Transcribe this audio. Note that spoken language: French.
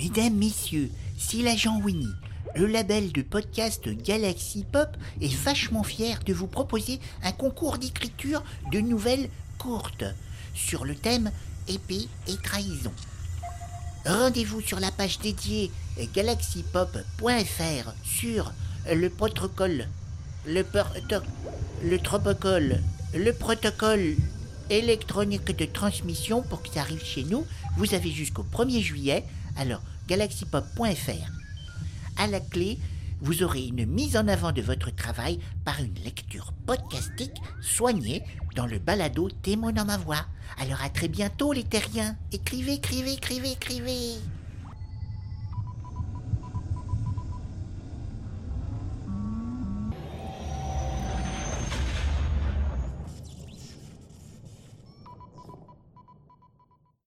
Mesdames, messieurs, c'est l'agent Winnie. Le label de podcast Galaxy Pop est vachement fier de vous proposer un concours d'écriture de nouvelles courtes sur le thème épée et trahison. Rendez-vous sur la page dédiée galaxypop.fr sur le protocole, le, proto- le protocole, le protocole électronique de transmission pour que ça arrive chez nous. Vous avez jusqu'au 1er juillet. Alors, galaxypop.fr. À la clé, vous aurez une mise en avant de votre travail par une lecture podcastique soignée dans le balado Témoin dans ma voix. Alors à très bientôt les terriens. Écrivez, écrivez, écrivez, écrivez.